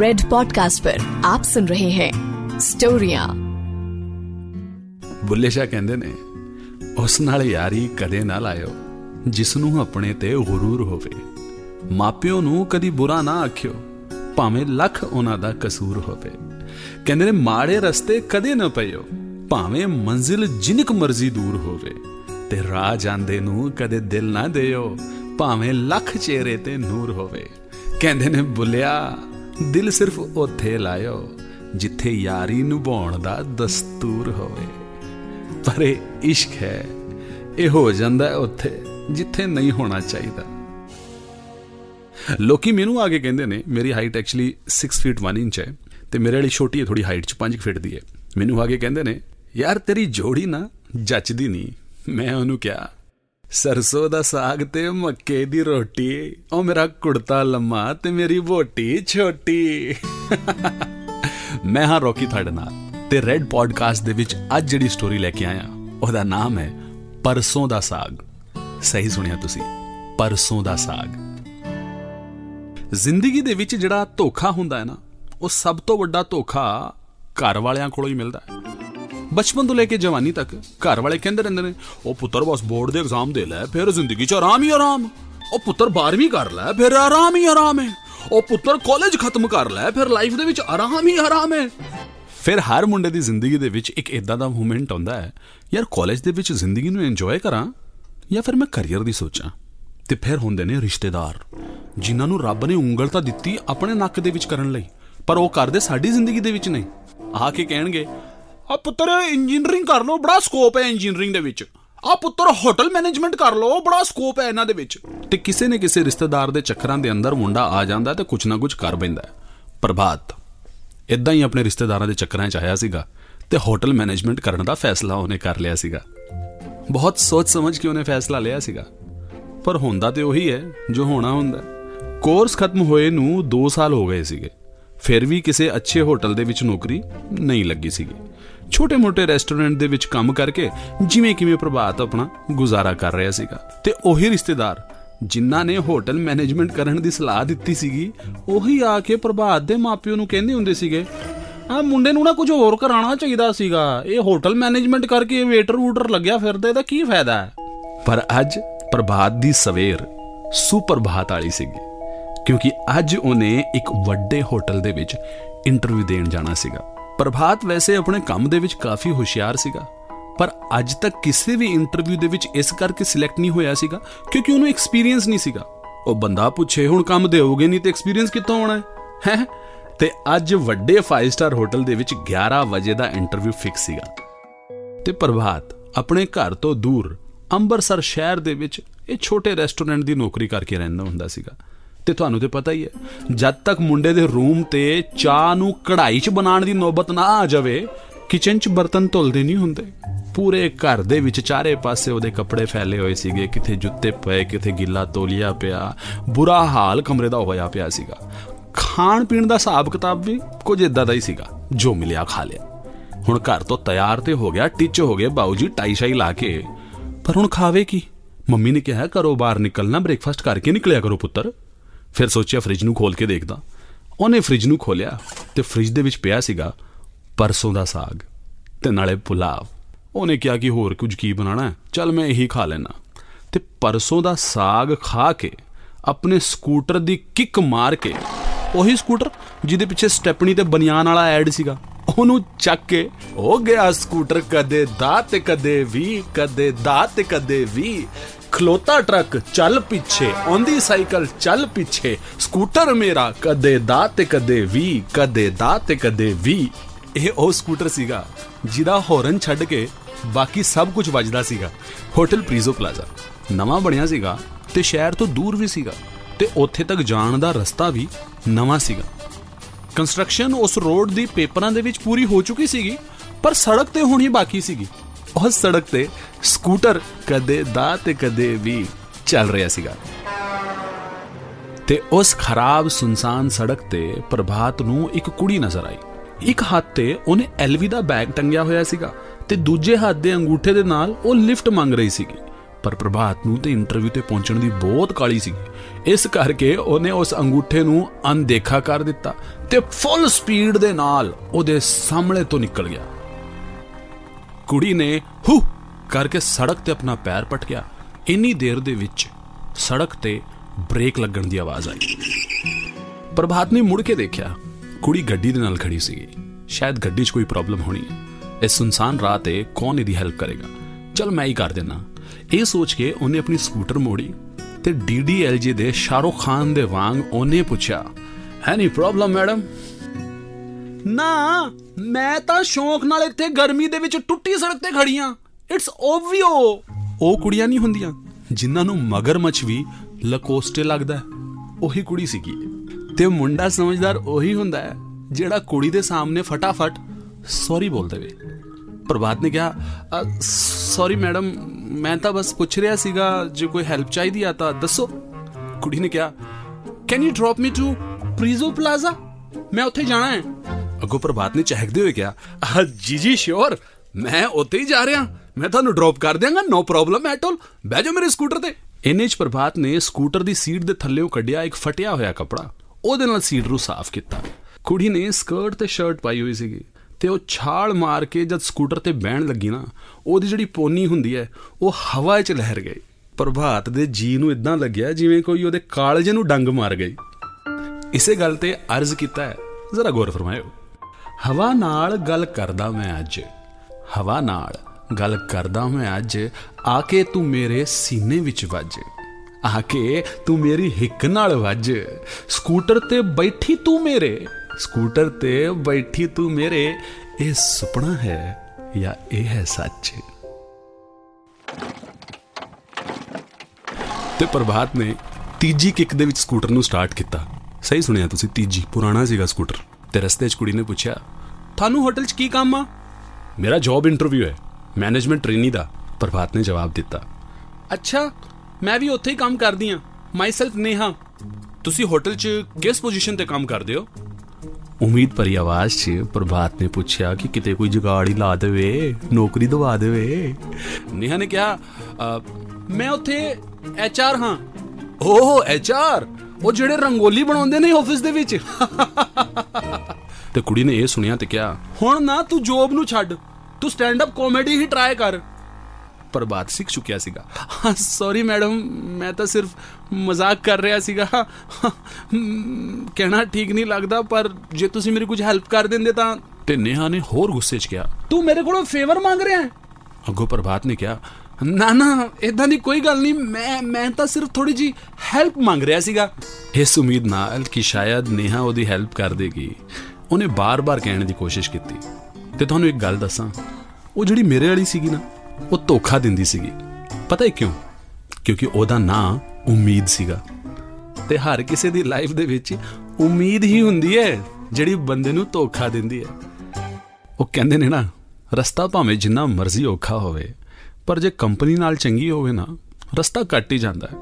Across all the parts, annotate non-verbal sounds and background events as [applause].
Red podcast पर आप सुन रहे हैं स्टोरियां ਬੁੱਲੇ ਸ਼ਾਹ ਕਹਿੰਦੇ ਨੇ ਉਸ ਨਾਲ ਯਾਰੀ ਕਦੇ ਨਾ ਲਾਇਓ ਜਿਸ ਨੂੰ ਆਪਣੇ ਤੇ ਗਰੂਰ ਹੋਵੇ ਮਾਪਿਓ ਨੂੰ ਕਦੀ ਬੁਰਾ ਨਾ ਆਖਿਓ ਭਾਵੇਂ ਲੱਖ ਉਹਨਾਂ ਦਾ ਕਸੂਰ ਹੋਵੇ ਕਹਿੰਦੇ ਨੇ ਮਾੜੇ ਰਸਤੇ ਕਦੇ ਨਾ ਪਈਓ ਭਾਵੇਂ ਮੰਜ਼ਿਲ ਜਿੰਨਕ ਮਰਜ਼ੀ ਦੂਰ ਹੋਵੇ ਤੇ ਰਾਹ ਜਾਂਦੇ ਨੂੰ ਕਦੇ ਦਿਲ ਨਾ ਦਿਓ ਭਾਵੇਂ ਲੱਖ ਚਿਹਰੇ ਤੇ ਨੂਰ ਹੋਵੇ ਕਹਿੰਦੇ ਨੇ ਬੁੱਲਿਆ ਦਿਲ ਸਿਰਫ ਉੱਥੇ ਲਾਇਓ, ਜਿੱਥੇ ਯਾਰੀ ਨਿਭਾਉਣ ਦਾ ਦਸਤੂਰ ਹੋਵੇ। ਪਰ ਇਹ ਇਸ਼ਕ ਹੈ, ਇਹ ਹੋ ਜਾਂਦਾ ਹੈ ਉੱਥੇ, ਜਿੱਥੇ ਨਹੀਂ ਹੋਣਾ ਚਾਹੀਦਾ। ਲੋਕੀ ਮੈਨੂੰ ਆ ਕੇ ਕਹਿੰਦੇ ਨੇ, ਮੇਰੀ ਹਾਈਟ ਐਕਚੁਅਲੀ 6 ਫੀਟ 1 ਇੰਚ ਹੈ ਤੇ ਮੇਰੇ ਵਾਲੀ ਛੋਟੀ ਹੈ ਥੋੜੀ ਹਾਈਟ ਚ 5 ਫੀਟ ਦੀ ਹੈ। ਮੈਨੂੰ ਆ ਕੇ ਕਹਿੰਦੇ ਨੇ, ਯਾਰ ਤੇਰੀ ਜੋੜੀ ਨਾ ਜੱਚਦੀ ਨਹੀਂ। ਮੈਂ ਉਹਨੂੰ ਕਿਹਾ ਸਰਸੋਂ ਦਾ ਸਾਗ ਤੇ ਮੱਕੇ ਦੀ ਰੋਟੀ। ਉਹ ਮੇਰਾ ਕੁੜਤਾ ਲੰਮਾ ਤੇ ਮੇਰੀ ਬੋਟੀ ਛੋਟੀ। ਮੈਂ ਹਾਂ ਰੋਕੀ ਤੁਹਾਡੇ ਨਾਲ ਤੇ ਰੈੱਡ ਪੋਡਕਾਸਟ ਦੇ ਵਿੱਚ ਅੱਜ ਜਿਹੜੀ ਸਟੋਰੀ ਲੈ ਕੇ ਆਇਆ, ਉਹਦਾ ਨਾਮ ਹੈ ਪਰਸੋਂ ਦਾ ਸਾਗ। ਸਹੀ ਸੁਣਿਆ ਤੁਸੀਂ, ਪਰਸੋਂ ਦਾ ਸਾਗ। ਜ਼ਿੰਦਗੀ ਦੇ ਵਿੱਚ ਜਿਹੜਾ ਧੋਖਾ ਹੁੰਦਾ ਹੈ ਨਾ, ਉਹ ਸਭ ਤੋਂ ਵੱਡਾ ਧੋਖਾ ਘਰ ਵਾਲਿਆਂ ਕੋਲੋਂ ਹੀ ਮਿਲਦਾ ਹੈ। ਬਚਪਨ ਤੋਂ ਲੈ ਕੇ ਜਵਾਨੀ ਤੱਕ ਘਰ ਵਾਲੇ ਕਹਿੰਦੇ ਰਹਿੰਦੇ ਨੇ, ਉਹ ਪੁੱਤਰ ਬਸ ਬੋਰਡ ਦੇ ਐਗਜ਼ਾਮ ਦੇ ਲੈ, ਫਿਰ ਜ਼ਿੰਦਗੀ 'ਚ ਆਰਾਮ ਹੀ ਆਰਾਮ। ਉਹ ਪੁੱਤਰ 12ਵੀਂ ਕਰ ਲੈ, ਫਿਰ ਆਰਾਮ ਹੀ ਆਰਾਮ ਹੈ ਉਹ ਪੁੱਤਰ ਕਾਲਜ ਖਤਮ ਕਰ ਲੈ, ਫਿਰ ਲਾਈਫ ਦੇ ਵਿੱਚ ਆਰਾਮ ਹੀ ਆਰਾਮ ਹੈ ਫਿਰ ਹਰ ਮੁੰਡੇ ਦੀ ਜ਼ਿੰਦਗੀ ਦੇ ਵਿੱਚ ਇੱਕ ਇਦਾਂ ਦਾ ਮੂਮੈਂਟ ਆਉਂਦਾ ਹੈ, ਯਾਰ ਕਾਲਜ ਦੇ ਵਿੱਚ ਜ਼ਿੰਦਗੀ ਨੂੰ ਇੰਜੋਏ ਕਰਾਂ ਜਾਂ ਫਿਰ ਮੈਂ ਕੈਰੀਅਰ ਦੀ ਸੋਚਾਂ? ਤੇ ਫਿਰ ਹੁੰਦੇ ਨੇ ਰਿਸ਼ਤੇਦਾਰ, ਜਿਨ੍ਹਾਂ ਨੂੰ ਰੱਬ ਨੇ ਉਂਗਲ ਤਾਂ ਦਿੱਤੀ ਆਪਣੇ ਨੱਕ ਦੇ ਵਿੱਚ ਕਰਨ ਲਈ, ਪਰ ਉਹ ਕਰਦੇ ਸਾਡੀ ਜ਼ਿੰਦਗੀ ਦੇ ਵਿੱਚ ਨਹੀਂ। ਆ ਕੇ ਕਹਿਣਗੇ? ਆ ਪੁੱਤਰ ਇੰਜੀਨੀਅਰਿੰਗ ਕਰ ਲਓ, ਬੜਾ ਸਕੋਪ ਹੈ ਇੰਜੀਨੀਅਰਿੰਗ ਦੇ ਵਿੱਚ। ਆ ਪੁੱਤਰ ਹੋਟਲ ਮੈਨੇਜਮੈਂਟ ਕਰ ਲਓ, ਬੜਾ ਸਕੋਪ ਹੈ ਇਹਨਾਂ ਦੇ ਵਿੱਚ। ਤੇ ਕਿਸੇ ਨੇ ਕਿਸੇ ਰਿਸ਼ਤੇਦਾਰ ਦੇ ਚੱਕਰਾਂ ਦੇ ਅੰਦਰ ਮੁੰਡਾ ਆ ਜਾਂਦਾ ਤੇ ਕੁਛ ਨਾ ਕੁਛ ਕਰ ਬੈਂਦਾ ਪ੍ਰਭਾਤ ਇਦਾਂ ਹੀ ਆਪਣੇ ਰਿਸ਼ਤੇਦਾਰਾਂ ਦੇ ਚੱਕਰਾਂ 'ਚ ਆਇਆ ਸੀਗਾ ਤੇ ਹੋਟਲ ਮੈਨੇਜਮੈਂਟ ਕਰਨ ਦਾ ਫੈਸਲਾ ਉਹਨੇ ਕਰ ਲਿਆ ਸੀਗਾ। ਬਹੁਤ ਸੋਚ ਸਮਝ ਕੇ ਉਹਨੇ ਫੈਸਲਾ ਲਿਆ ਸੀਗਾ। ਪਰ ਹੁੰਦਾ ਤੇ ਉਹੀ ਹੈ, ਜੋ ਹੋਣਾ ਹੁੰਦਾ। ਕੋਰਸ ਖਤਮ ਹੋਏ ਨੂੰ 2 ਸਾਲ ਹੋ ਗਏ ਸੀਗੇ। ਫਿਰ ਵੀ ਕਿਸੇ ਅੱਛੇ ਹੋਟਲ ਦੇ ਵਿੱਚ ਨੌਕਰੀ ਨਹੀਂ ਲੱਗੀ ਸੀਗੀ। ਛੋਟੇ-ਮੋਟੇ ਰੈਸਟੋਰੈਂਟ ਦੇ ਵਿੱਚ ਕੰਮ ਕਰਕੇ ਜਿਵੇਂ ਕਿਵੇਂ ਪ੍ਰਭਾਤ ਆਪਣਾ ਗੁਜ਼ਾਰਾ ਕਰ ਰਿਹਾ ਸੀਗਾ। ਤੇ ਉਹੀ ਰਿਸ਼ਤੇਦਾਰ ਜਿਨ੍ਹਾਂ ਨੇ ਹੋਟਲ ਮੈਨੇਜਮੈਂਟ ਕਰਨ ਦੀ ਸਲਾਹ ਦਿੱਤੀ ਸੀਗੀ, ਉਹੀ ਆ ਕੇ ਪ੍ਰਭਾਤ ਦੇ ਮਾਪਿਓ ਨੂੰ ਕਹਿੰਦੇ ਹੁੰਦੇ ਸੀਗੇ, ਆ ਮੁੰਡੇ ਨੂੰ ਨਾ ਕੁਝ ਹੋਰ ਕਰਾਉਣਾ ਚਾਹੀਦਾ ਸੀਗਾ। ਇਹ ਹੋਟਲ ਮੈਨੇਜਮੈਂਟ ਕਰਕੇ ਵੇਟਰ ਵੂਟਰ ਲੱਗਿਆ ਫਿਰਦਾ, ਇਹਦਾ ਕੀ ਫਾਇਦਾ ਹੈ? ਪਰ ਅੱਜ ਪ੍ਰਭਾਤ ਦੀ ਸਵੇਰ ਸੁਪਰਭਾਤ ਵਾਲੀ ਸੀਗੀ, ਕਿਉਂਕਿ ਅੱਜ ਉਹਨੇ ਇੱਕ ਵੱਡੇ ਹੋਟਲ ਦੇ ਵਿੱਚ ਇੰਟਰਵਿਊ ਦੇਣ ਜਾਣਾ ਸੀਗਾ। ਪ੍ਰਭਾਤ ਵੈਸੇ ਆਪਣੇ ਕੰਮ ਦੇ ਵਿੱਚ ਕਾਫੀ ਹੁਸ਼ਿਆਰ ਸੀਗਾ, ਪਰ ਅੱਜ ਤੱਕ ਕਿਸੇ ਵੀ ਇੰਟਰਵਿਊ ਦੇ ਵਿੱਚ ਇਸ ਕਰਕੇ ਸਿਲੈਕਟ ਨਹੀਂ ਹੋਇਆ ਸੀਗਾ, ਕਿਉਂਕਿ ਉਹਨੂੰ ਐਕਸਪੀਰੀਅੰਸ ਨਹੀਂ ਸੀਗਾ। ਉਹ ਬੰਦਾ ਪੁੱਛੇ, ਹੁਣ ਕੰਮ ਦੇਵੋਗੇ ਨਹੀਂ ਤੇ ਐਕਸਪੀਰੀਅੰਸ ਕਿੱਥੋਂ ਆਉਣਾ ਹੈ? ਹੈ? ਤੇ ਅੱਜ ਵੱਡੇ 5 ਸਟਾਰ ਹੋਟਲ ਦੇ ਵਿੱਚ 11 ਵਜੇ ਦਾ ਇੰਟਰਵਿਊ ਫਿਕਸ ਸੀਗਾ। ਤੇ ਪ੍ਰਭਾਤ, ਆਪਣੇ ਘਰ ਤੋਂ ਦੂਰ ਅੰਮ੍ਰਿਤਸਰ ਸ਼ਹਿਰ ਦੇ ਵਿੱਚ ਇਹ ਛੋਟੇ ਰੈਸਟੋਰੈਂਟ ਦੀ ਨੌਕਰੀ ਕਰਕੇ ਰਹਿੰਦਾ ਹੁੰਦਾ ਸੀਗਾ। ਤੇ ਤੁਹਾਨੂੰ ਤੇ ਪਤਾ ਹੀ ਹੈ, ਜਦ ਤੱਕ ਮੁੰਡੇ ਦੇ ਰੂਮ ਤੇ ਚਾਹ ਨੂੰ ਕਢਾਈ 'ਚ ਬਣਾਉਣ ਦੀ ਨੌਬਤ ਨਾ ਆ ਜਾਵੇ ਕਿਚਨ 'ਚ ਬਰਤਨ ਧੁਲਦੇ ਨਹੀਂ ਹੁੰਦੇ। ਪੂਰੇ ਘਰ ਦੇ ਵਿੱਚ ਚਾਰੇ ਪਾਸੇ ਉਹਦੇ ਕੱਪੜੇ ਫੈਲੇ ਹੋਏ ਸੀਗੇ, ਕਿਥੇ ਜੁੱਤੇ ਪਏ, ਕਿਥੇ ਗਿੱਲਾ ਤੋਲੀਆ ਪਿਆ, ਬੁਰਾ ਹਾਲ ਕਮਰੇ ਦਾ ਹੋਇਆ ਪਿਆ ਸੀਗਾ। ਖਾਣ ਪੀਣ ਦਾ ਹਿਸਾਬ ਕਿਤਾਬ ਵੀ ਕੁਝ ਇਦਾਂ ਦਾ ਹੀ ਸੀਗਾ, ਜੋ ਮਿਲਿਆ ਖਾ ਲਿਆ। ਹੁਣ ਘਰ ਤੋਂ ਤਿਆਰ ਤੇ ਹੋ ਗਿਆ, ਟਿੱਚ ਹੋ ਗਏ, ਬਾਊ ਜੀ ਟਾਈ ਸ਼ਾਈ ਲਾ ਕੇ। ਪਰ ਹੁਣ ਖਾਵੇ ਕੀ? ਮੰਮੀ ਨੇ ਕਿਹਾ ਕਰੋ ਬਾਹਰ ਨਿਕਲਣਾ ਬ੍ਰੇਕਫਾਸਟ ਕਰਕੇ ਨਿਕਲਿਆ ਕਰੋ ਪੁੱਤਰ। ਫਿਰ ਸੋਚਿਆ ਫ੍ਰਿਜ ਨੂੰ ਖੋਲ ਕੇ ਦੇਖਦਾ। ਉਹਨੇ ਫ੍ਰਿਜ ਨੂੰ ਖੋਲਿਆ ਤੇ ਫ੍ਰਿਜ ਦੇ ਵਿੱਚ ਪਿਆ ਸੀਗਾ ਪਰਸੋਂ ਦਾ ਸਾਗ ਤੇ ਨਾਲੇ ਪੁਲਾਵ। ਉਹਨੇ ਕਿਹਾ ਕਿ ਹੋਰ ਕੁਝ ਕੀ ਬਣਾਣਾ ਚੱਲ ਮੈਂ ਇਹੀ ਖਾ ਲੈਣਾ ਤੇ ਪਰਸੋਂ ਦਾ ਸਾਗ ਖਾ ਕੇ ਆਪਣੇ ਸਕੂਟਰ ਦੀ ਕਿੱਕ ਮਾਰ ਕੇ, ਉਹੀ ਸਕੂਟਰ ਜਿਹਦੇ ਪਿੱਛੇ ਸਟੈਪਣੀ ਤੇ ਬਨੀਆਨ ਵਾਲਾ ਐਡ ਸੀਗਾ, ਉਹਨੂੰ ਚੱਕ ਕੇ, ਹੋ ਗਿਆ ਸਕੂਟਰ ਕਦੇ ਦਾ ਤੇ ਕਦੇ ਵੀ, ਕਦੇ ਦਾ ਤੇ ਕਦੇ ਵੀ ਖਲੋਤਾ ਟਰੱਕ ਚੱਲ ਪਿੱਛੇ, ਆਉਂਦੀ ਸਾਈਕਲ ਚੱਲ ਪਿੱਛੇ, ਸਕੂਟਰ ਮੇਰਾ ਕਦੇ ਦਾ ਤੇ ਕਦੇ ਵੀ, ਕਦੇ ਦਾ ਤੇ ਕਦੇ ਵੀ। ਇਹ ਉਹ ਸਕੂਟਰ ਸੀਗਾ, ਜਿਹਦਾ ਹੌਰਨ ਛੱਡ ਕੇ ਬਾਕੀ ਸਭ ਕੁਝ ਵੱਜਦਾ ਸੀਗਾ। Hotel Prezzo Plaza. ਨਵਾਂ ਬਣਿਆ ਸੀਗਾ ਤੇ ਸ਼ਹਿਰ ਤੋਂ ਦੂਰ ਵੀ ਸੀਗਾ ਤੇ ਉੱਥੇ ਤੱਕ ਜਾਣ ਦਾ ਰਸਤਾ ਵੀ ਨਵਾਂ ਸੀਗਾ। ਕੰਸਟਰਕਸ਼ਨ ਉਸ ਰੋਡ ਦੀ ਪੇਪਰਾਂ ਦੇ ਵਿੱਚ ਪੂਰੀ ਹੋ ਚੁੱਕੀ ਸੀਗੀ, ਪਰ ਸੜਕ ਤੇ ਹੋਣੀ ਬਾਕੀ ਸੀਗੀ। ਉਸ ਸੜਕ ਤੇ ਸਕੂਟਰ ਕਦੇ ਦਾ ਤੇ ਕਦੇ ਵੀ ਚੱਲ ਰਿਹਾ ਸੀਗਾ। ਤੇ ਉਸ ਖਰਾਬ ਸੁਨਸਾਨ ਸੜਕ ਤੇ ਪ੍ਰਭਾਤ ਨੂੰ ਇੱਕ ਕੁੜੀ ਨਜ਼ਰ ਆਈ। ਇੱਕ ਹੱਥ ਤੇ ਉਹਨੇ ਐਲਵੀ ਦਾ ਬੈਗ ਟੰਗਿਆ ਹੋਇਆ ਸੀਗਾ ਤੇ ਦੂਜੇ ਹੱਥ ਦੇ ਅੰਗੂਠੇ ਦੇ ਨਾਲ ਉਹ ਲਿਫਟ ਮੰਗ ਰਹੀ ਸੀਗੀ। ਪਰ ਪ੍ਰਭਾਤ ਨੂੰ ਤੇ ਇੰਟਰਵਿਊ ਤੇ ਪਹੁੰਚਣ ਦੀ ਬਹੁਤ ਕਾਲੀ ਸੀ ਇਸ ਕਰਕੇ ਉਹਨੇ ਉਸ ਅੰਗੂਠੇ ਨੂੰ ਅਣਦੇਖਾ ਕਰ ਦਿੱਤਾ ਤੇ ਫੁੱਲ ਸਪੀਡ ਦੇ ਨਾਲ ਉਹਦੇ ਸਾਹਮਣੇ ਤੋਂ ਨਿਕਲ ਗਿਆ। ਕੁੜੀ ਨੇ ਹੂ ਕਰਕੇ ਸੜਕ ਤੇ ਆਪਣਾ ਪੈਰ ਪਟਕਿਆ। ਇੰਨੀ ਦੇਰ ਦੇ ਵਿੱਚ ਸੜਕ ਤੇ ਬ੍ਰੇਕ ਲੱਗਣ ਦੀ ਆਵਾਜ਼ ਆਈ। ਪ੍ਰਭਾਤ ਨੇ ਮੁੜ ਕੇ ਦੇਖਿਆ, ਕੁੜੀ ਗੱਡੀ ਦੇ ਨਾਲ ਖੜੀ ਸੀ ਸ਼ਾਇਦ ਗੱਡੀ 'ਚ ਕੋਈ ਪ੍ਰੋਬਲਮ ਹੋਣੀ ਹੈ। ਇਸ ਸੁਨਸਾਨ ਰਾਹ ਤੇ ਕੌਣ ਇਹਦੀ ਹੈਲਪ ਕਰੇਗਾ? ਚਲ ਮੈਂ ਹੀ ਕਰ ਦੇਣਾ ਇਹ ਸੋਚ ਕੇ ਉਹਨੇ ਆਪਣੀ ਸਕੂਟਰ ਮੋੜੀ ਤੇ ਡੀਡੀਐਲਜੇ ਦੇ ਸ਼ਾਹਰੁਖ ਖਾਨ ਦੇ ਵਾਂਗ ਉਹਨੇ ਪੁੱਛਿਆ ਐਨੀ ਪ੍ਰੋਬਲਮ ਮੈਡਮ? ਨਾ, ਮੈਂ ਤਾਂ ਸ਼ੌਂਕ ਨਾਲ ਇੱਥੇ ਗਰਮੀ ਦੇ ਵਿੱਚ ਟੁੱਟੀ ਸੜਕ ਤੇ ਖੜੀ ਆ। ਇਟਸ ਓਬਵੀਓ ਉਹ ਕੁੜੀਆਂ ਨਹੀਂ ਹੁੰਦੀਆਂ, ਜਿਨ੍ਹਾਂ ਨੂੰ ਮਗਰਮੱਛ ਵੀ ਲਕੋਸਟੇ ਲੱਗਦਾ ਹੈ। ਉਹੀ ਕੁੜੀ ਸੀਗੀ। ਤੇ ਮੁੰਡਾ ਸਮਝਦਾਰ ਉਹੀ ਹੁੰਦਾ ਹੈ, ਜਿਹੜਾ ਕੁੜੀ ਦੇ ਸਾਹਮਣੇ ਫਟਾਫਟ ਸੌਰੀ ਬੋਲ ਦੇਵੇ। ਪ੍ਰਭਾਤ ਨੇ ਕਿਹਾ ਸੌਰੀ ਮੈਡਮ, ਮੈਂ ਤਾਂ ਬਸ ਪੁੱਛ ਰਿਹਾ ਸੀਗਾ, ਜੇ ਕੋਈ ਹੈਲਪ ਚਾਹੀਦੀ ਆ ਤਾਂ ਦੱਸੋ। ਕੁੜੀ ਨੇ ਕਿਹਾ can you drop me to Prezzo Plaza ਮੈਂ ਉੱਥੇ ਜਾਣਾ ਹੈ। ਅੱਗੋਂ ਪ੍ਰਭਾਤ ਨੇ ਚਹਿਕਦੇ ਹੋਏ ਕਿਹਾ "ਆਹ, ਜੀ ਜੀ ਸ਼ੋਰ ਮੈਂ ਉੱਥੇ ਹੀ ਜਾ ਰਿਹਾ। ਮੈਂ ਤੁਹਾਨੂੰ ਡ੍ਰੌਪ ਕਰ ਦਿਆਂਗਾ ਨੋ ਪ੍ਰੋਬਲਮ ਐਟ ਆਲ ਬਹਿ ਜਾਓ ਮੇਰੇ ਸਕੂਟਰ ਤੇ। ਇੰਨੇ ਚ ਪ੍ਰਭਾਤ ਨੇ ਸਕੂਟਰ ਦੀ ਸੀਟ ਦੇ ਥੱਲੇੋਂ ਕੱਢਿਆ ਇੱਕ ਫਟਿਆ ਹੋਇਆ ਕੱਪੜਾ। ਉਹਦੇ ਨਾਲ ਸੀਟ ਨੂੰ ਸਾਫ਼ ਕੀਤਾ। ਕੁੜੀ ਨੇ ਸਕਰਟ ਤੇ ਸ਼ਰਟ ਪਾਈ ਹੋਈ ਸੀਗੀ ਤੇ ਉਹ ਛਾਲ ਮਾਰ ਕੇ ਜਦ ਸਕੂਟਰ ਤੇ ਬਹਿਣ ਲੱਗੀ ਨਾ ਉਹਦੀ ਜਿਹੜੀ ਪੋਨੀ ਹੁੰਦੀ ਹੈ ਉਹ ਹਵਾ 'ਚ ਲਹਿਰ ਗਈ। ਪ੍ਰਭਾਤ ਦੇ ਜੀ ਨੂੰ ਇਦਾਂ ਲੱਗਿਆ ਜਿਵੇਂ ਕੋਈ ਉਹਦੇ ਕਾਲਜੇ ਨੂੰ ਡੰਗ ਮਾਰ ਗਈ। ਇਸੇ ਗੱਲ ਤੇ ਅਰਜ਼ ਕੀਤਾ ਹੈ ਜ਼ਰਾ ਗੌਰ ਫਰਮਾਇਓ। ਹਵਾ ਨਾਲ ਗੱਲ ਕਰਦਾ ਮੈਂ ਅੱਜ। ਹਵਾ ਨਾਲ ਗੱਲ ਕਰਦਾ ਮੈਂ ਅੱਜ ਆ ਕੇ ਤੂੰ ਮੇਰੇ ਸੀਨੇ ਵਿੱਚ ਵੱਜ। ਆ ਕੇ ਤੂੰ ਮੇਰੀ ਹਿੱਕ ਨਾਲ ਵੱਜ। ਸਕੂਟਰ ਤੇ ਬੈਠੀ ਤੂੰ ਮੇਰੇ, ਸਕੂਟਰ ਤੇ ਬੈਠੀ ਤੂੰ ਮੇਰੇ, ਇਹ ਸੁਪਨਾ ਹੈ ਜਾਂ ਇਹ ਹੈ ਸੱਚ? ਤੇ ਪ੍ਰਭਾਤ ਨੇ ਤੀਜੀ ਕਿੱਕ ਦੇ ਵਿੱਚ ਸਕੂਟਰ ਨੂੰ ਸਟਾਰਟ ਕੀਤਾ। ਸਹੀ ਸੁਣਿਆ ਤੁਸੀਂ, ਤੀਜੀ, ਪੁਰਾਣਾ ਸੀਗਾ ਸਕੂਟਰ। ਤੇ ਰਸਤੇ 'ਚ ਕੁੜੀ ਨੇ ਪੁੱਛਿਆ ਤੁਹਾਨੂੰ ਹੋਟਲ 'ਚ ਕੀ ਕੰਮ ਆ? ਮੇਰਾ ਜੌਬ ਇੰਟਰਵਿਊ ਹੈ ਮੈਨੇਜਮੈਂਟ ਟ੍ਰੇਨੀ ਦਾ ਪ੍ਰਭਾਤ ਨੇ ਜਵਾਬ ਦਿੱਤਾ। ਅੱਛਾ ਮੈਂ ਵੀ ਉੱਥੇ ਹੀ ਕੰਮ ਕਰਦੀ ਆ ਮਾਈਸੈਲਫ ਨੇਹਾ। ਤੁਸੀਂ ਹੋਟਲ 'ਚ ਕਿਸ ਪੋਜੀਸ਼ਨ ਤੇ ਕੰਮ ਕਰਦੇ ਹੋ? ਉਮੀਦ ਭਰੀ ਆਵਾਜ਼ 'ਚ ਪ੍ਰਭਾਤ ਨੇ ਪੁੱਛਿਆ ਕਿ ਕਿਤੇ ਕੋਈ ਜੁਗਾੜ ਹੀ ਲਾ ਦੇਵੇ ਨੌਕਰੀ ਦਵਾ ਦੇਵੇ। ਨੇਹਾ ਨੇ ਕਿਹਾ "ਅ, ਮੈਂ ਉੱਥੇ ਐਚਆਰ ਹਾਂ। ਓਹ ਐਚਆਰ ਉਹ ਜਿਹੜੇ ਰੰਗੋਲੀ ਬਣਾਉਂਦੇ ਨੇ ਆਫਿਸ ਦੇ ਵਿੱਚ। ਤੇ ਕੁੜੀ ਨੇ ਇਹ ਸੁਣਿਆ ਤੇ ਕਿਹਾ ਹੁਣ ਨਾ ਤੂੰ ਜੋਬ ਨੂੰ ਛੱਡ ਤੂੰ ਸਟੈਂਡ ਅਪ ਕਾਮੇਡੀ ਹੀ ਟਰਾਈ ਕਰ। ਪਰ ਬਾਤ ਸਿੱਖ ਚੁੱਕਿਆ ਸੀਗਾ। ਸੌਰੀ ਮੈਡਮ ਮੈਂ ਤਾਂ ਸਿਰਫ ਮਜ਼ਾਕ ਕਰ ਰਿਹਾ ਸੀਗਾ। ਕਹਿਣਾ ਠੀਕ ਨਹੀਂ ਲੱਗਦਾ ਪਰ ਜੇ ਤੁਸੀਂ ਮੇਰੀ ਕੁਝ ਹੈਲਪ ਕਰ ਦਿੰਦੇ ਤਾਂ ਤੇ ਨੇਹਾ ਨੇ ਹੋਰ ਗੁੱਸੇ 'ਚ ਕਿਹਾ ਤੂੰ ਮੇਰੇ ਕੋਲੋਂ ਫੇਵਰ ਮੰਗ ਰਿਹਾ ਹੈ। ਅੱਗੋਂ ਪ੍ਰਭਾਤ ਨੇ ਕਿਹਾ ਨਾ ਨਾ ਇਦਾਂ ਦੀ ਕੋਈ ਗੱਲ ਨਹੀਂ। ਮੈਂ ਮੈਂ ਤਾਂ ਸਿਰਫ ਥੋੜੀ ਜੀ ਹੈਲਪ ਮੰਗ ਰਿਹਾ ਸੀਗਾ। ਇਸ ਉਮੀਦ ਨਾਲ ਕਿ ਸ਼ਾਇਦ ਨੇਹਾ ਉਹਦੀ ਹੈਲਪ ਕਰ ਦੇਗੀ। ਉਹਨੇ ਬਾਰ-ਬਾਰ ਕਹਿਣ ਦੀ ਕੋਸ਼ਿਸ਼ ਕੀਤੀ। ਤੇ ਤੁਹਾਨੂੰ ਇੱਕ ਗੱਲ ਦੱਸਾਂ, ਉਹ ਜਿਹੜੀ ਮੇਰੇ ਵਾਲੀ ਸੀਗੀ ਨਾ, ਉਹ ਧੋਖਾ ਦਿੰਦੀ ਸੀਗੀ। ਪਤਾ ਹੈ ਕਿਉਂ? ਕਿਉਂਕਿ ਉਹਦਾ ਨਾਂ ਉਮੀਦ ਸੀਗਾ। ਤੇ ਹਰ ਕਿਸੇ ਦੀ ਲਾਈਫ ਦੇ ਵਿੱਚ ਉਮੀਦ ਹੀ ਹੁੰਦੀ ਹੈ, ਜਿਹੜੀ ਬੰਦੇ ਨੂੰ ਧੋਖਾ ਦਿੰਦੀ ਹੈ। ਉਹ ਕਹਿੰਦੇ ਨੇ ਨਾ, ਰਸਤਾ ਭਾਵੇਂ ਜਿੰਨਾ ਮਰਜ਼ੀ ਔਖਾ ਹੋਵੇ ਪਰ ਜੇ ਕੰਪਨੀ ਨਾਲ ਚੰਗੀ ਹੋਵੇ ਨਾ, ਰਸਤਾ ਕੱਟ ਹੀ ਜਾਂਦਾ ਹੈ।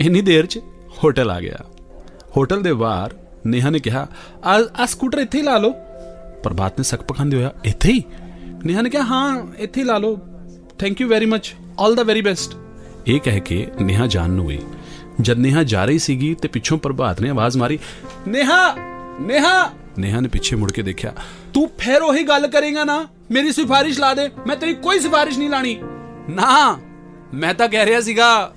ਇੰਨੀ ਦੇਰ 'ਚ ਹੋਟਲ ਆ ਗਿਆ। ਹੋਟਲ ਦੇ ਬਾਹਰ ਨੇਹਾ ਨੇ ਕਿਹਾ, ਆ ਆ ਸਕੂਟਰ ਇੱਥੇ ਹੀ ਲਾ ਲਓ। ਪ੍ਰਭਾਤ ਨੇ ਸਕ ਪਖਾਂਦੇ ਹੋਇਆ, ਇੱਥੇ ਹੀ? ਨੇਹਾ ਨੇ ਕਿਹਾ, ਹਾਂ, ਇੱਥੇ ਹੀ ਲਾ ਲਓ। Thank you very much 올 the very best ਇਹ ਕਹਿ ਕੇ ਨੇਹਾ ਜਾਣ ਨੂੰ ਗਈ। ਜਦ ਨੇਹਾ ਜਾ ਰਹੀ ਸੀਗੀ ਤੇ ਪਿੱਛੋਂ ਪ੍ਰਭਾਤ ਨੇ ਆਵਾਜ਼ ਮਾਰੀ, ਨੇਹਾ! ਨੇਹਾ! ਨੇਹਾ ਨੇ ਪਿੱਛੇ ਮੁੜ ਕੇ ਦੇਖਿਆ, ਤੂੰ ਫੇਰ ਉਹੀ ਗੱਲ ਕਰੇਗਾ ਨਾ? ਮੇਰੀ ਸਿਫਾਰਿਸ਼ ਲਾ ਦੇ। ਮੈਂ ਤੇਰੀ ਕੋਈ ਸਿਫਾਰਿਸ਼ ਨਹੀਂ ਲਾਣੀ। ਨਾ, ਮੈਂ ਤਾਂ ਕਹਿ ਰਿਹਾ ਸੀਗਾ,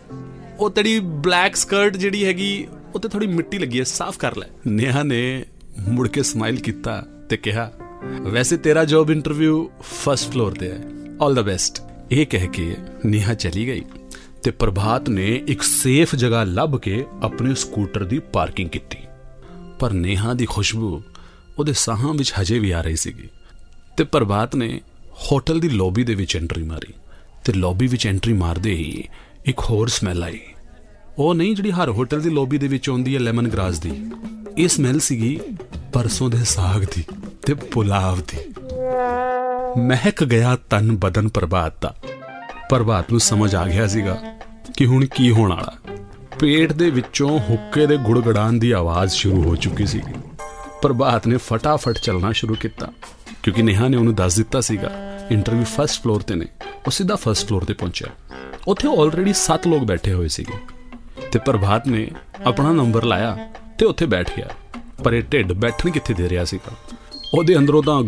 ਉਹ ਤੇਰੀ ਬਲੈਕ ਸਕਰਟ ਜਿਹੜੀ ਹੈਗੀ, ਉਹ ਤੇ ਥੋੜੀ ਮਿੱਟੀ ਲੱਗੀ ਹੈ, ਸਾਫ਼ ਕਰ ਲੈ। ਨੇਹਾ ਨੇ ਮੁੜ ਕੇ ਸਮਾਈਲ ਕੀਤਾ ਤੇ ਕਿਹਾ, ਵੈਸੇ ਤੇਰਾ ਜੌਬ ਇੰਟਰਵਿਊ ਫਰਸਟ ਫਲੋਰ ਤੇ ਹੈ। 올 ਦਾ ਬੈਸਟ ਇਹ ਕਹਿ ਕੇ ਨੇਹਾ ਚਲੀ ਗਈ ਤੇ ਪ੍ਰਭਾਤ ਨੇ ਇੱਕ ਸੇਫ ਜਗ੍ਹਾ ਲੱਭ ਕੇ ਆਪਣੇ ਸਕੂਟਰ ਦੀ ਪਾਰਕਿੰਗ ਕੀਤੀ। ਪਰ ਨੇਹਾ ਦੀ ਖੁਸ਼ਬੂ ਉਹਦੇ ਸਾਹਾਂ ਵਿੱਚ ਹਜੇ ਵੀ ਆ ਰਹੀ ਸੀਗੀ ਤੇ ਪ੍ਰਭਾਤ ਨੇ ਹੋਟਲ ਦੀ ਲੌਬੀ ਦੇ ਵਿੱਚ ਐਂਟਰੀ ਮਾਰੀ। ਤੇ ਲੌਬੀ ਵਿੱਚ ਐਂਟਰੀ ਮਾਰਦੇ ਹੀ ਇੱਕ ਹੋਰ ਸਮੈਲ ਆਈ। ਉਹ ਨਹੀਂ ਜਿਹੜੀ ਹਰ ਹੋਟਲ ਦੀ ਲੌਬੀ ਦੇ ਵਿੱਚ ਆਉਂਦੀ ਹੈ ਲੈਮਨ ਗ੍ਰਾਸ ਦੀ। ਇਹ ਸਮੈਲ ਸੀਗੀ ਪਰਸੋਂ ਦੇ ਸਾਗ ਦੀ ਤੇ ਪੁਲਾਵ ਦੀ। ਮਹਿਕ ਗਿਆ ਤਨ ਬਦਨ ਪ੍ਰਭਾਤ ਦਾ। ਪ੍ਰਭਾਤ ਨੂੰ ਸਮਝ ਆ ਗਿਆ ਸੀਗਾ ਕਿ ਹੁਣ ਕੀ ਹੋਣ ਵਾਲਾ। ਪੇਟ ਦੇ ਵਿੱਚੋਂ ਹੁੱਕੇ ਦੇ ਗੁੜਗੜਾਨ ਦੀ ਆਵਾਜ਼ ਸ਼ੁਰੂ ਹੋ ਚੁੱਕੀ ਸੀ ਪ੍ਰਭਾਤ ਨੇ ਫਟਾਫਟ ਚੱਲਣਾ ਸ਼ੁਰੂ ਕੀਤਾ, ਕਿਉਂਕਿ ਨੇਹਾ ਨੇ ਉਹਨੂੰ ਦੱਸ ਦਿੱਤਾ ਸੀਗਾ ਇੰਟਰਵਿਊ ਫਰਸਟ ਫਲੋਰ ਤੇ ਨੇ। ਉਹ ਸਿੱਧਾ ਫਰਸਟ ਫਲੋਰ ਤੇ ਪਹੁੰਚਿਆ। ਉੱਥੇ ਆਲਰੇਡੀ 7 ਲੋਕ ਬੈਠੇ ਹੋਏ ਸੀਗੇ। ਤੇ ਪ੍ਰਭਾਤ ਨੇ ਆਪਣਾ ਨੰਬਰ ਲਾਇਆ ਤੇ ਉੱਥੇ ਬੈਠ ਗਿਆ। ਪਰ ਇਹ ਢਿੱਡ ਬੈਠਣ ਕਿੱਥੇ ਦੇ ਰਿਹਾ ਸੀਗਾ? ਉਹਦੇ ਅੰਦਰੋਂ ਤਾਂ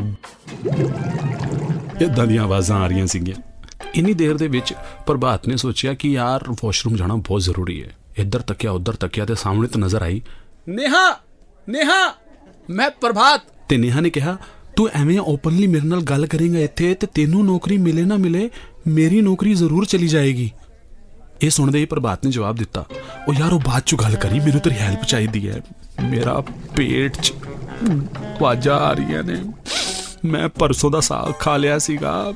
ਇਦਾਂ ਦੀਆਂ ਆਵਾਜ਼ਾਂ ਆ ਰਹੀਆਂ ਸੀਗੀਆਂ। ਇੰਨੀ ਦੇਰ ਦੇ ਵਿੱਚ ਪ੍ਰਭਾਤ ਨੇ ਸੋਚਿਆ ਕਿ ਯਾਰ ਵਾਸ਼ਰੂਮ ਜਾਣਾ ਬਹੁਤ ਜ਼ਰੂਰੀ ਹੈ। ਇੱਧਰ ਤੱਕਿਆ, ਉੱਧਰ ਤੱਕਿਆ ਤੇ ਸਾਹਮਣੇ ਤੋਂ ਨਜ਼ਰ ਆਈ। ਨੇਹਾ! ਨੇਹਾ! ਮੈਂ ਪ੍ਰਭਾਤ! ਤੇ ਨੇਹਾ ਨੇ ਕਿਹਾ ਤੂੰ ਐਵੇਂ ਓਪਨਲੀ ਮੇਰੇ ਨਾਲ ਗੱਲ ਕਰੇਂਗਾ ਇੱਥੇ ਤੇ ਤੈਨੂੰ ਨੌਕਰੀ ਮਿਲੇ ਨਾ ਮਿਲੇ, ਮੇਰੀ ਨੌਕਰੀ ਜ਼ਰੂਰ ਚਲੀ ਜਾਏਗੀ। ਇਹ ਸੁਣਦੇ ਹੀ ਪ੍ਰਭਾਤ ਨੇ ਜਵਾਬ ਦਿੱਤਾ। ਉਹ ਯਾਰ, ਉਹ ਬਾਅਦ ਚ ਗੱਲ ਕਰੀ, ਮੈਨੂੰ ਤੇਰੀ ਹੈਲਪ ਚਾਹੀਦੀ ਹੈ। ਮੇਰਾ ਪੇਟ ਚ ਵਾਜਾ ਆ ਰਹੀਆਂ ਨੇ। ਮੈਂ ਪਰਸੋਂ ਦਾ ਸਾਗ ਖਾ ਲਿਆ ਸੀਗਾ।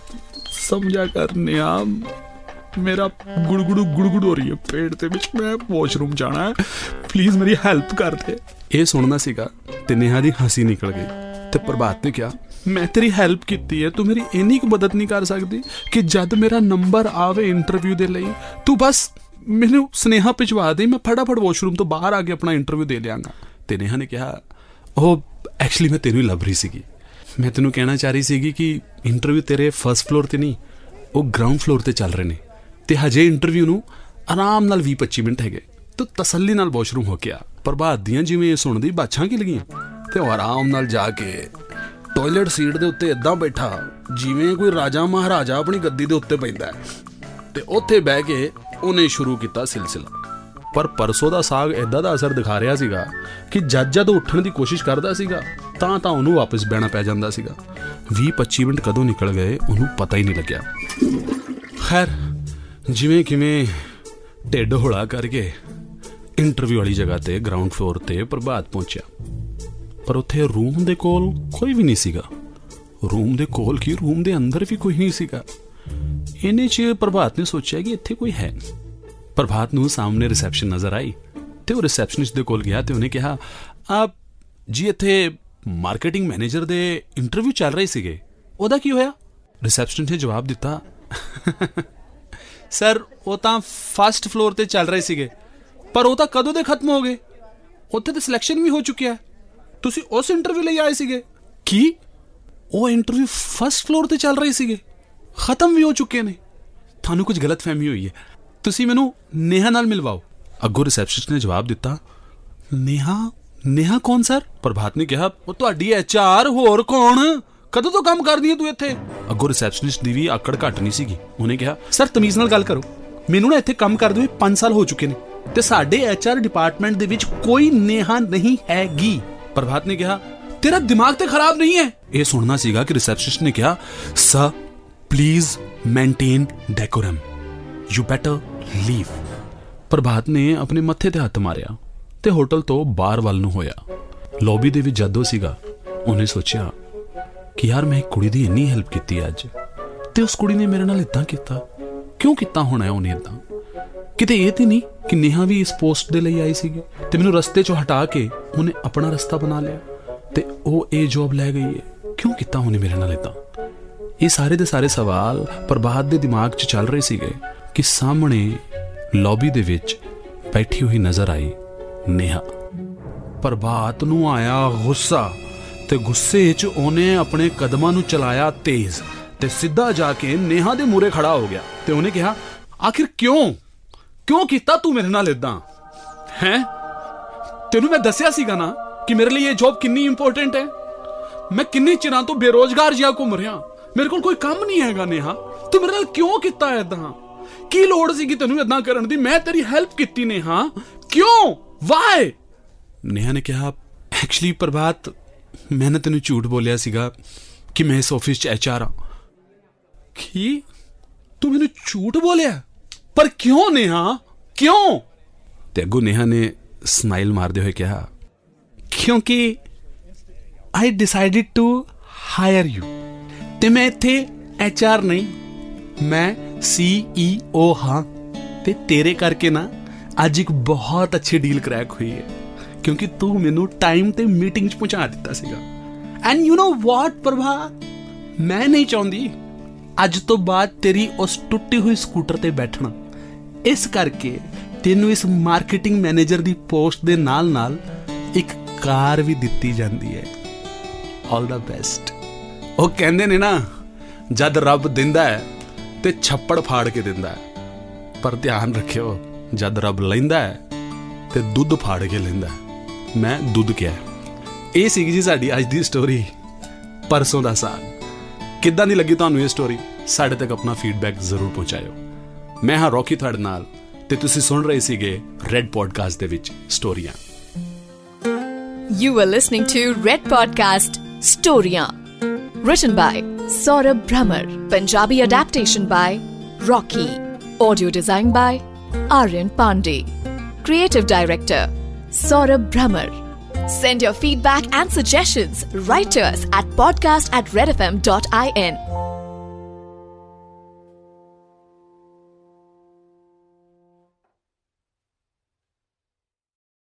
ਸਮਝਿਆ ਕਰਨੇ ਆ ਮੇਰਾ ਗੁੜਗੁੜੂ ਗੁੜਗੁੜ ਹੋ ਰਹੀ ਹੈ ਪੇਟ ਦੇ ਵਿੱਚ। ਮੈਂ ਵਾਸ਼ਰੂਮ ਜਾਣਾ ਹੈ। ਪਲੀਜ਼ ਮੇਰੀ ਹੈਲਪ ਕਰ ਦੇ। ਇਹ ਸੁਣਨਾ ਸੀਗਾ ਤੇ ਨੇਹਾ ਦੀ ਹੰਸੀ ਨਿਕਲ ਗਈ। ਤੇ ਪ੍ਰਭਾਤ ਨੇ ਕਿਹਾ, ਮੈਂ ਤੇਰੀ ਹੈਲਪ ਕੀਤੀ ਹੈ, ਤੂੰ ਮੇਰੀ ਇੰਨੀ ਕੁ ਮਦਦ ਨਹੀਂ ਕਰ ਸਕਦੀ ਕਿ ਜਦ ਮੇਰਾ ਨੰਬਰ ਆਵੇ ਇੰਟਰਵਿਊ ਦੇ ਲਈ, ਤੂੰ ਬਸ ਮੈਨੂੰ ਸਨੇਹਾ ਭਿਜਵਾ ਦੇ, ਮੈਂ ਫਟਾਫਟ ਵਾਸ਼ਰੂਮ ਤੋਂ ਬਾਹਰ ਆ ਕੇ ਆਪਣਾ ਇੰਟਰਵਿਊ ਦੇ ਲਿਆਂਗਾ ਤੇ ਨੇਹਾ ਨੇ ਕਿਹਾ, ਉਹ ਐਕਚੁਅਲੀ ਮੈਂ ਤੈਨੂੰ ਹੀ ਲੱਭ ਰਹੀ ਸੀਗੀ। ਮੈਂ ਤੈਨੂੰ ਕਹਿਣਾ ਚਾਹ ਰਹੀ ਸੀਗੀ ਕਿ ਇੰਟਰਵਿਊ ਤੇਰੇ ਫਰਸਟ ਫਲੋਰ ਤੇ ਨਹੀਂ, ਉਹ ਗਰਾਊਂਡ ਫਲੋਰ ਤੇ ਚੱਲ ਰਹੇ ਨੇ। ਤੇ ਹਜੇ ਇੰਟਰਵਿਊ ਨੂੰ ਆਰਾਮ ਨਾਲ 20-25 ਮਿੰਟ ਹੈਗੇ। ਤੂੰ ਤਸੱਲੀ ਨਾਲ ਵਾਸ਼ਰੂਮ ਹੋ ਕੇ ਆ। ਪ੍ਰਭਾਤ ਦੀਆਂ ਜਿਵੇਂ ਇਹ ਸੁਣਦੀ, ਬਾਛਾਂ ਕੀ ਲੱਗੀਆਂ? ਤੇ ਉਹ ਆਰਾਮ ਨਾਲ ਜਾ ਕੇ ਟਾਇਲਟ ਸੀਟ ਦੇ ਉੱਤੇ ਇਦਾਂ ਬੈਠਾ, ਜਿਵੇਂ ਕੋਈ ਰਾਜਾ ਮਹਾਰਾਜਾ ਆਪਣੀ ਗੱਦੀ ਦੇ ਉੱਤੇ ਪੈਂਦਾ ਹੈ। ਤੇ ਉੱਥੇ ਬਹਿ ਕੇ ਉਹਨੇ ਸ਼ੁਰੂ ਕੀਤਾ ਸਿਲਸਿਲਾ। ਪਰ ਪਰਸੋਂ ਦਾ ਸਾਗ ਇਦਾਂ ਦਾ ਅਸਰ ਦਿਖਾ ਰਿਹਾ ਸੀਗਾ ਕਿ ਜੱਜ ਜਦ ਉੱਠਣ ਦੀ ਕੋਸ਼ਿਸ਼ ਕਰਦਾ ਸੀਗਾ, ਤਾਂ ਤਾਂ ਉਹਨੂੰ ਵਾਪਸ ਬਹਿਣਾ ਪੈ ਜਾਂਦਾ ਸੀਗਾ। 20-25 ਮਿੰਟ ਕਦੋਂ ਨਿਕਲ ਗਏ, ਉਹਨੂੰ ਪਤਾ ਹੀ ਨਹੀਂ ਲੱਗਿਆ। ਖੈਰ ਜਿਵੇਂ ਕਿਵੇਂ ਢਿੱਡ ਹੌਲਾ ਕਰਕੇ ਇੰਟਰਵਿਊ ਵਾਲੀ ਜਗ੍ਹਾ ਤੇ ਗਰਾਊਂਡ ਫਲੋਰ ਤੇ ਪ੍ਰਭਾਤ ਪਹੁੰਚਿਆ। ਪਰ ਉੱਥੇ ਰੂਮ ਦੇ ਕੋਲ ਕੋਈ ਵੀ ਨਹੀਂ ਸੀਗਾ। ਰੂਮ ਦੇ ਕੋਲ ਕੀ? ਰੂਮ ਦੇ ਅੰਦਰ ਵੀ ਕੋਈ ਨਹੀਂ ਸੀਗਾ। ਇਹਨੇ ਚ ਪ੍ਰਭਾਤ ਨੇ ਸੋਚਿਆ ਕਿ ਇੱਥੇ ਕੋਈ ਹੈ ਪ੍ਰਭਾਤ ਨੂੰ ਸਾਹਮਣੇ ਰਿਸੈਪਸ਼ਨ ਨਜ਼ਰ ਆਈ ਤੇ ਉਹ ਰਿਸੈਪਸ਼ਨਿਸਟ ਦੇ ਕੋਲ ਗਿਆ ਤੇ ਉਹਨੇ ਕਿਹਾ, ਆਪ ਜੀ ਇੱਥੇ ਮਾਰਕੀਟਿੰਗ ਮੈਨੇਜਰ ਦੇ ਇੰਟਰਵਿਊ ਚੱਲ ਰਹੇ ਸੀਗੇ। ਉਹਦਾ ਕੀ ਹੋਇਆ? ਰਿਸੈਪਸ਼ਨਿਸਟ ਨੇ ਜਵਾਬ ਦਿੱਤਾ, [laughs] ਸਰ, ਉਹ ਤਾਂ ਫਸਟ ਫਲੋਰ ਤੇ ਚੱਲ ਰਹੇ ਸੀਗੇ, ਪਰ ਉਹ ਤਾਂ ਕਦੋਂ ਦੇ ਖਤਮ ਹੋ ਗਏ? ਉੱਥੇ ਤਾਂ ਸਿਲੈਕਸ਼ਨ ਵੀ ਹੋ ਚੁੱਕਿਆ ਤੁਸੀਂ ਉਸ ਇੰਟਰਵਿਊ ਲਈ ਆਏ ਸੀਗੇ? ਕੀ? ਉਹ ਇੰਟਰਵਿਊ ਫਸਟ ਫਲੋਰ ਤੇ ਚੱਲ ਰਹੀ ਸੀਗੇ। ਖਤਮ ਵੀ ਹੋ ਚੁੱਕੇ ਨੇ। ਤੁਹਾਨੂੰ ਕੁਝ ਗਲਤਫਹਿਮੀ ਹੋਈ ਹੈ। ਤੁਸੀਂ ਮੈਨੂੰ ਨੇਹਾ ਨਾਲ ਮਿਲਵਾਓ। ਅੱਗੋਂ ਰਿਸੈਪਸ਼ਨਿਸਟ ਨੇ ਜਵਾਬ ਦਿੱਤਾ, ਨੇਹਾ ਨੇਹਾ ਕੌਣ ਸਰ ਪ੍ਰਭਾਤ ਨੇ ਕਿਹਾ, ਉਹ ਤੁਹਾਡੀ ਐਚਆਰ ਹੋਰ ਕੌਣ? ਕਦੋਂ ਤੋਂ ਕੰਮ ਕਰਦੀ ਹੈ ਤੂੰ ਇੱਥੇ? ਅੱਗੋਂ ਰਿਸੈਪਸ਼ਨਿਸਟ ਦੀ ਵੀ ਆਕੜ ਘੱਟ ਨਹੀਂ ਸੀਗੀ। ਉਹਨੇ ਕਿਹਾ ਸਰ ਤਮੀਜ਼ ਨਾਲ ਗੱਲ ਕਰੋ। ਮੈਨੂੰ ਨਾ ਇੱਥੇ ਕੰਮ ਕਰਦੇ ਹੋਏ 5 ਸਾਲ ਹੋ ਚੁੱਕੇ ਨੇ ਤੇ ਸਾਡੇ ਐਚਆਰ ਡਿਪਾਰਟਮੈਂਟ ਦੇ ਵਿੱਚ ਕੋਈ ਨੇਹਾ ਨਹੀਂ ਹੈਗੀ। ਪ੍ਰਭਾਤ ਨੇ ਕਿਹਾ, ਤੇਰਾ ਦਿਮਾਗ ਤੇ ਖਰਾਬ ਨਹੀਂ ਹੈ? ਇਹ ਸੁਣਨਾ ਸੀਗਾ ਕਿ ਰਿਸੈਪਸ਼ਨਿਸਟ ਨੇ ਕਿਹਾ sir please maintain decorum you better leave Prabhat ਨੇ ਆਪਣੇ ਮੱਥੇ ਤੇ ਹੱਥ ਮਾਰਿਆ ਤੇ ਹੋਟਲ ਤੋਂ ਬਾਹਰ ਵੱਲ ਨੂੰ ਹੋਇਆ। ਲੌਬੀ ਦੇ ਵਿੱਚ ਜਦੋਂ ਸੀਗਾ। ਉਹਨੇ ਸੋਚਿਆ ਕਿ ਯਾਰ ਮੈਂ ਇੱਕ ਕੁੜੀ ਦੀ ਇੰਨੀ ਹੈਲਪ ਕੀਤੀ ਅੱਜ ਤੇ ਉਸ ਕੁੜੀ ਨੇ ਮੇਰੇ ਨਾਲ ਇਦਾਂ ਕੀਤਾ। ਕਿਉਂ ਕੀਤਾ ਹੋਣਾ ਉਹਨੇ ਇਦਾਂ ਕਿਤੇ ਇਹ ਤੇ ਨਹੀਂ ਕਿ ਨੇਹਾ ਵੀ ਇਸ ਪੋਸਟ ਦੇ ਲਈ ਆਈ ਸੀਗੀ ਤੇ ਮੈਨੂੰ ਰਸਤੇ ਚੋਂ ਹਟਾ ਕੇ ਉਹਨੇ ਆਪਣਾ ਰਸਤਾ ਬਣਾ ਲਿਆ ਤੇ ਉਹ ਇਹ ਜੌਬ ਲੈ ਗਈ ਹੈ। ਕਿਉਂ ਕੀਤਾ ਉਹਨੇ ਮੇਰੇ ਨਾਲ ਇਦਾਂ ਇਹ ਸਾਰੇ ਦੇ ਸਾਰੇ ਸਵਾਲ ਪ੍ਰਭਾਤ ਦੇ ਦਿਮਾਗ 'ਚ ਚੱਲ ਰਹੇ ਸੀਗੇ ਕਿ ਸਾਹਮਣੇ ਲੌਬੀ ਦੇ ਵਿੱਚ ਬੈਠੀ ਹੋਈ ਨਜ਼ਰ ਆਈ ਨੇਹਾ। ਪ੍ਰਭਾਤ ਨੂੰ ਆਇਆ ਗੁੱਸਾ ਤੇ ਗੁੱਸੇ 'ਚ ਉਹਨੇ ਆਪਣੇ ਕਦਮਾਂ ਨੂੰ ਚਲਾਇਆ ਤੇਜ਼ ਤੇ ਸਿੱਧਾ ਜਾ ਕੇ ਨੇਹਾ ਦੇ ਮੂਰੇ ਖੜਾ ਹੋ ਗਿਆ ਤੇ ਉਹਨੇ ਕਿਹਾ, ਆਖਿਰ ਕਿਉਂ? ਕਿਉਂ ਕੀਤਾ ਤੂੰ ਮੇਰੇ ਨਾਲ ਇਦਾਂ ਹੈ? ਤੈਨੂੰ ਮੈਂ ਦੱਸਿਆ ਸੀਗਾ ਨਾ ਕਿ ਮੇਰੇ ਲਈ ਇਹ ਜੌਬ ਕਿੰਨੀ ਇੰਪੋਰਟੈਂਟ ਹੈ। ਮੈਂ ਕਿੰਨੇ ਚਿਰਾਂ ਤੋਂ ਬੇਰੋਜ਼ਗਾਰ ਜਿਹਾ ਘੁੰਮ ਰਿਹਾ। ਮੇਰੇ ਕੋਲ ਕੋਈ ਕੰਮ ਨਹੀਂ ਹੈਗਾ ਨੇਹਾ। ਤੂੰ ਮੇਰੇ ਨਾਲ ਕਿਉਂ ਕੀਤਾ ਇਦਾਂ ਕੀ ਲੋੜ ਸੀ ਕਿ ਤੈਨੂੰ ਇਦਾਂ ਕਰਨ ਦੀ? ਮੈਂ ਤੇਰੀ ਹੈਲਪ ਕੀਤੀ ਨੇਹਾ। ਕਿਉਂ? ਵਾਈ ਨੇਹਾ ਨੇ ਕਿਹਾ ਐਕਚੁਅਲੀ ਪ੍ਰਭਾਤ, ਮੈਂ ਨਾ ਤੈਨੂੰ ਝੂਠ ਬੋਲਿਆ ਸੀਗਾ ਕਿ ਮੈਂ ਇਸ ਆਫਿਸ 'ਚ ਐਚਆਰ ਆ ਕੀ? ਤੂੰ ਮੈਨੂੰ ਝੂਠ ਬੋਲਿਆ? ਪਰ ਕਿਉਂ ਨੇਹਾ? ਕਿਉਂ? ਤੇ ਅੱਗੋਂ ਨੇਹਾ ਨੇ ਸਮਾਈਲ ਮਾਰਦੇ ਹੋਏ ਕਿਹਾ, ਕਿਉਂਕਿ I decided to hire you ਤੇ ਮੈਂ ਇੱਥੇ ਐਚਆਰ ਨਹੀਂ, ਮੈਂ ਸੀਈਓ ਹਾਂ। ਤੇ ਤੇਰੇ ਕਰਕੇ ਨਾ ਅੱਜ ਇੱਕ ਬਹੁਤ ਅੱਛੀ ਡੀਲ ਕ੍ਰੈਕ ਹੋਈ ਹੈ, ਕਿਉਂਕਿ ਤੂੰ ਮੈਨੂੰ ਟਾਈਮ ਤੇ ਮੀਟਿੰਗ 'ਚ ਪਹੁੰਚਾ ਦਿੱਤਾ ਸੀਗਾ। And you know what Prabha? ਮੈਂ ਨਹੀਂ ਚਾਹੁੰਦੀ ਅੱਜ ਤੋਂ ਬਾਅਦ ਤੇਰੀ ਉਸ ਟੁੱਟੀ ਹੋਈ ਸਕੂਟਰ ਤੇ ਬੈਠਣਾ। ਇਸ ਕਰਕੇ ਤੈਨੂੰ ਇਸ ਮਾਰਕੀਟਿੰਗ ਮੈਨੇਜਰ ਦੀ ਪੋਸਟ ਦੇ ਨਾਲ-ਨਾਲ ਇੱਕ ਕਾਰ ਵੀ ਦਿੱਤੀ ਜਾਂਦੀ ਹੈ। ਆਲ ਦਾ ਬੈਸਟ ਉਹ ਕਹਿੰਦੇ ਨੇ ਨਾ, ਜਦ ਰੱਬ ਦਿੰਦਾ ਹੈ ਤੇ ਛੱਪੜ ਫਾੜ ਕੇ ਦਿੰਦਾ ਹੈ। ਪਰ ਧਿਆਨ ਰੱਖਿਓ, ਜਦ ਰੱਬ ਲੈਂਦਾ ਹੈ ਤੇ ਦੁੱਧ ਫਾੜ ਕੇ ਲੈਂਦਾ ਹੈ। ਮੈਂ ਦੁੱਧ ਕਿਹਾ ਇਹ ਸੀਗੀ ਜੀ ਸਾਡੀ ਅੱਜ ਦੀ ਸਟੋਰੀ ਪਰਸੋਂ ਦਾ ਸਾਗ। ਕਿੱਦਾਂ ਦੀ ਲੱਗੀ ਤੁਹਾਨੂੰ ਇਹ ਸਟੋਰੀ ਸਾਡੇ ਤੱਕ ਆਪਣਾ ਫੀਡਬੈਕ ਜ਼ਰੂਰ ਪਹੁੰਚਾਇਓ। ਮੈਂ ਹਾਂ ਰੌਕੀ ਤੁਹਾਡੇ ਨਾਲ ਤੇ ਤੁਸੀਂ ਸੁਣ ਰਹੇ ਸੀਗੇ ਰੈੱਡ ਪੋਡਕਾਸਟ ਦੇ ਵਿੱਚ ਸਟੋਰੀਆਂ You were listening to Red Podcast Storiyan. Written by Saurabh Brahmer. Punjabi adaptation by Rocky. Audio design by Aryan Pandey. Creative Director Saurabh Brahmer. Send your feedback and suggestions right to us at podcast at redfm.in.